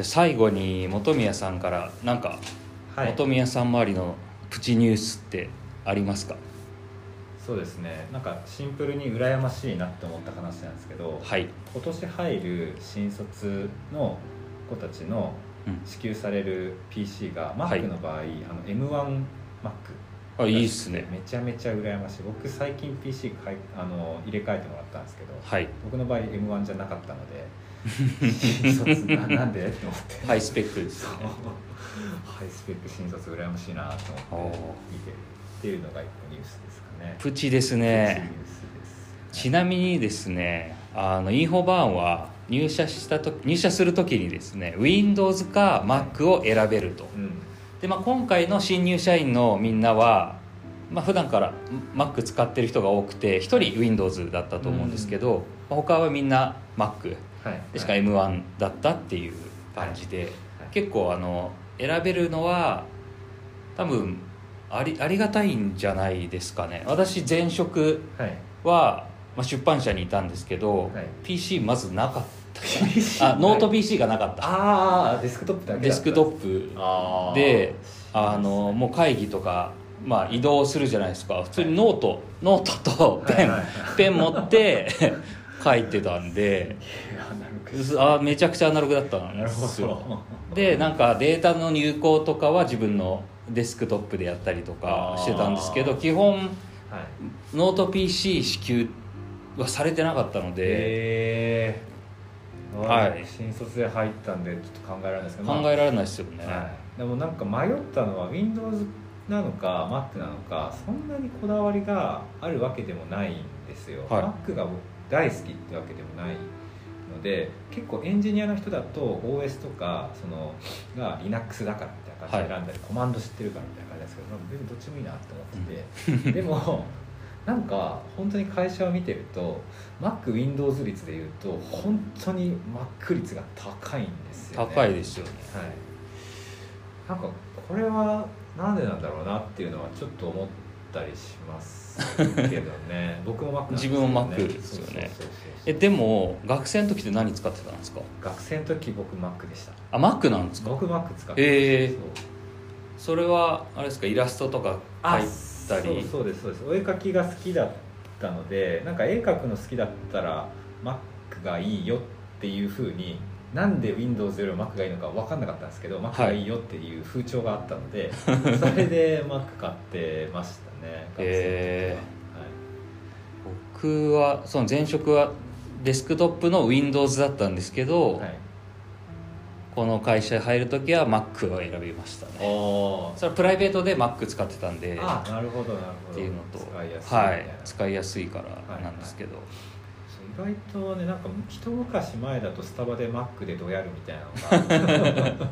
じゃあ最後に本宮さんからなんか、はい。本宮さん周りのプチニュースってありますか？そうですね。なんかシンプルに羨ましいなって思った話なんですけど、はい、今年入る新卒の子たちのうん、支給される PC が Mac の場合、あの M1Mac あいいっすね。めちゃめちゃ羨ましい。僕最近 PC 買いあの入れ替えてもらったんですけどはい。僕の場合 M1 じゃなかったので新卒ななんでって思ってハイスペックですね。ハイスペック新卒羨ましいなと思って見てるっていうのが一個ニュースですかね。プチですね。ちなみにですねあのインフォバーンは入社したと入社するときにですね Windows か Mac を選べると。うん。で、まあ、今回の新入社員のみんなは、まあ普段から Mac 使ってる人が多くて1人 Windows だったと思うんですけど、まあ他はみんな Mac はいでしか M1 だったっていう感じで、結構あの選べるのは多分ありありがたいんじゃないですかね。私前職はい。は、まあ、出版社にいたんですけど、はい。PC まずなかった。あノート PC がなかった。ああデスクトップだけデスクトップ。プであのもう会議とか、まあ、移動するじゃないですか。普通にノート、ノートとペン、はいはい。ペン持って書いてたんでいやなるほどあめちゃくちゃアナログだったんですよ。でなんかデータの入稿とかは自分のデスクトップでやったりとかしてたんですけど基本はい。ノート PC 支給はされてなかったので、えー。はい。新卒で入ったんでちょっと考えられないですけど考えられないですよね、はい、でもなんか迷ったのは Windows なのか Mac なのかそんなにこだわりがあるわけでもないんですよ、はい。Mac が僕大好きってわけでもないので結構エンジニアの人だと OS とかそのが Linux だからみたいな感じで選んだり、コマンド知ってるからみたいな感じですけど、まあ別にどっちもいいなって思ってて、でもなんか本当に会社を見てると MacWindows 率でいうと本当に Mac 率が高いんですよね。高いですよね。はい、なんかこれはなんでなんだろうなっていうのはちょっと思ったりしますけどね。僕も Mac なんですよね。自分も Mac ですよね。えでも学生の時って何使ってたんですか？学生の時僕 Mac でした。あ Mac なんですか？僕 Mac 使ってへー。そう。それはあれですか？イラストとかあ描いたり？そうそうですそうです。お絵描きが好きだったのでなんか絵描くの好きだったら Mac がいいよっていうふうになんで Windows より Mac がいいのか分かんなかったんですけど Mac がいいよっていう風潮があったので、それで Mac 買ってましたね学へ生の僕はその前職はデスクトップの Windows だったんですけど、時ははい、はいこの会社に入る時は Mac を選びましたね。おそれはプライベートで Mac 使ってたんであなるほどなるほど。っていうのと使いやすいはい。使いやすいからなんですけど、そう意外とねなんか一昔前だとスタバで Mac でどやるみたいなのが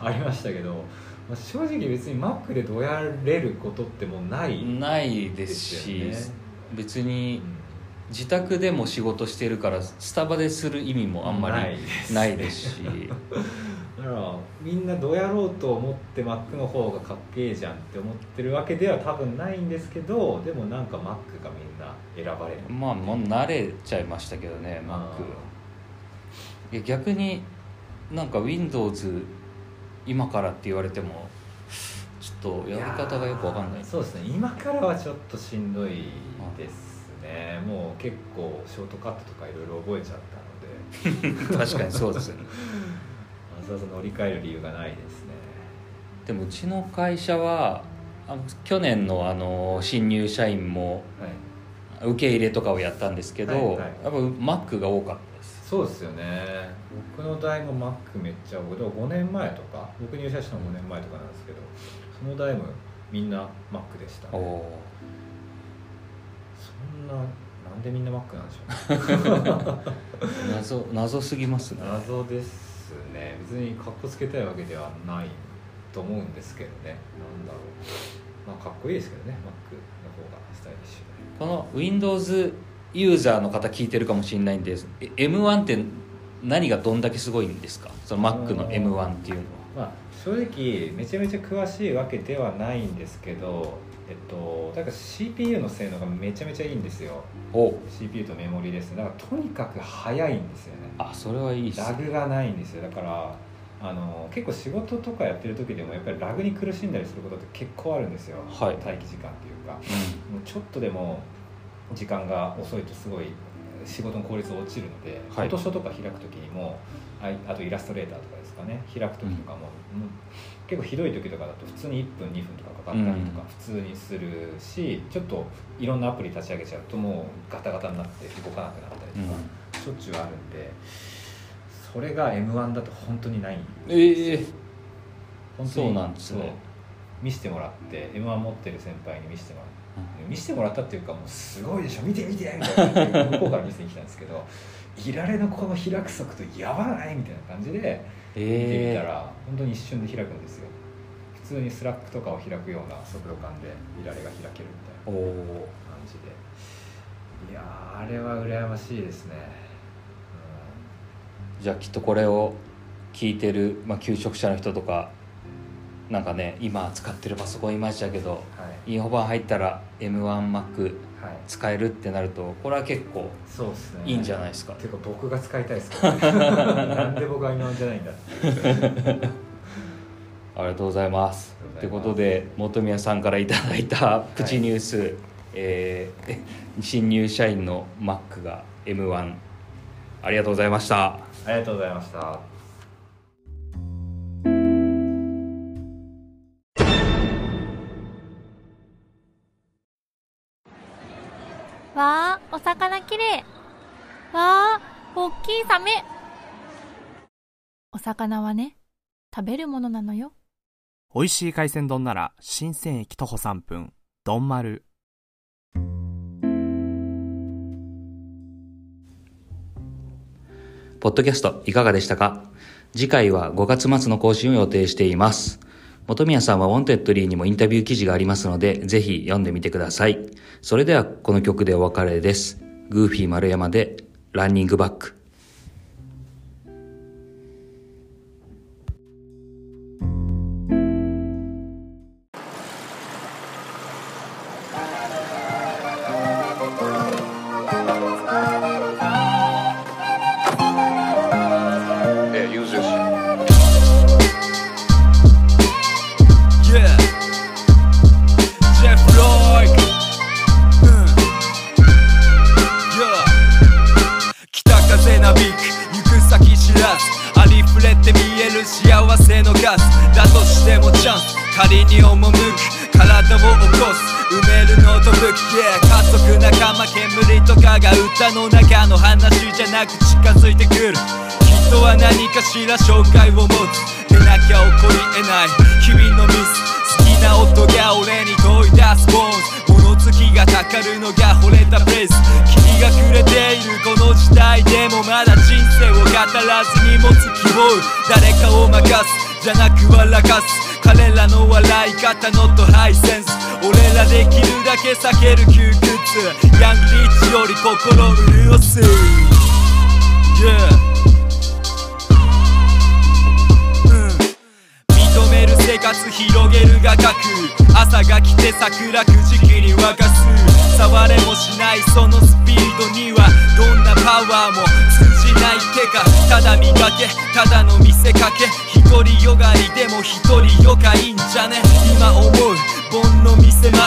ありましたけど、まあ、正直別に Mac でどやれることってもうない、ないですし別うにん。自宅でも仕事してるからスタバでする意味もあんまりないです。し。だからみんなどやろうと思って Mac の方がかっけえじゃんって思ってるわけでは多分ないんですけどでもなんか Mac がみんな選ばれる。まあもう慣れちゃいましたけどね Mac 逆になんか Windows 今からって言われてもちょっとやり方がよくわかんない。そうですね。今からはちょっとしんどいですね。もう結構ショートカットとかいろいろ覚えちゃったので。確かにそうですよね。わざわざ乗り換える理由がないですね。でもうちの会社はあ去年のあの新入社員もはい。受け入れとかをやったんですけど、はいはい。やっぱ Mac が多かったそうですよね。僕の代も Mac めっちゃ多いでも5年前とか僕入社したの5年前とかなんですけどその代もみんな Mac でした、おね、おそんななんでみんな Mac なんでしょうね。ー 謎謎すぎますね。謎ですね。別にかっこつけたいわけではないと思うんですけどね。なんだろう。まあかっこいいですけどね Mac の方がスタイリッシュで。この Windows ユーザーの方聞いてるかもしれないんですえ M1 って何がどんだけすごいんですか？その Mac の M1 っていうのは。まあ正直めちゃめちゃ詳しいわけではないんですけどえっとだから CPU の性能がめちゃめちゃいいんですよ。お。CPU とメモリです。ねだからとにかく速いんですよね。あそれはいいラグがないんですよ。だからあの結構仕事とかやってる時でもやっぱりラグに苦しんだりすることって結構あるんですよ、はい。待機時間っていうか。もうちょっとでも時間が遅いとすごい仕事の効率落ちるので、はい。フォトショーとか開く時にもあいあとイラストレーターとかですかね開く時とかも,、もう結構ひどい時とかだと普通に1分2分とかかかったりとか普通にするし、ちょっといろんなアプリ立ち上げちゃうともうガタガタになって動かなくなったりとか、しょっちゅうあるんでそれが m 1だと本当にないんですよ。ええ本当にそうなんですね見せてもらって m 1持ってる先輩に見せてもらって。見せてもらったっていうかもうすごいでしょ見て見てみたいな向こうから見せに来たんですけどイラレのこの開く速度やばないみたいな感じで見てみええたら本当に一瞬で開くんですよ。普通に Slack とかを開くような速度感でイラレが開けるみたいな感じで。いやーあれは羨ましいですね、じゃあきっとこれを聞いてる、まあ、求職者の人とかなんかね今使ってるパソコンいましたけどインフォ版入ったら M1Mac はい。使えるってなるとこれは結構そうですね。いいんじゃないですか。ていうか僕が使いたいですけど、ね、なんで僕は今じゃないんだ。ありがとうございます。あということで本宮さんからいただいたプチニュース、えー 新入社員の Mac が M1 ありがとうございました。ありがとうございましたわあ、お魚きれい。わあ、おっきいサメ。お魚はね、食べるものなのよ。美味しい海鮮丼なら新鮮駅徒歩3分丼丸ポッドキャストいかがでしたか？次回は5月末の更新を予定しています。本宮さんは Wantedly にもインタビュー記事がありますので、ぜひ読んでみてください。それではこの曲でお別れです。グーフィー丸山でランニングバック。仲間煙とかが歌の中の話じゃなく近づいてくる。人は何かしら障害を持つ。でなきゃ起こり得ない。日々のミス。好きな音が俺に問い出すボーン物好きがたかるのが惚れたプレイス。霧が暮れているこの時代でもまだ人生を語らずに持つ希望。誰かを任す。じゃなく笑かす。彼らの笑い方のとハイセンス。俺らできるだけ避ける窮屈。ヤングリッチより心潤す。Yeah 認める生活広げるが書く。朝が来て桜くじきに沸かす。触れもしないそのスピードにはどんなパワーも通じない手がただ見かけ。ただの見せかけ。一人よがりでも一人よかいんじゃね。今思う。盆の見せ前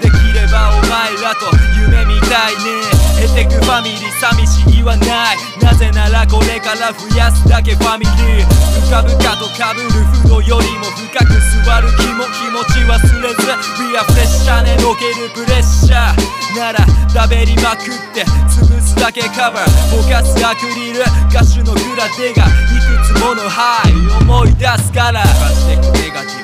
できればお前らと夢みたいね。経てくファミリー寂しいはな。いなぜならこれから増やすだけファミリー。深々と被る風呂よりも深く座る気も気持ち忘れず。We are プレッシャーねのけるプレッシャーなら食べりまくって潰すだけカバー。ぼかすアクリル。歌手のグラデがいくつものハイ。思い出すから。してくネガティブ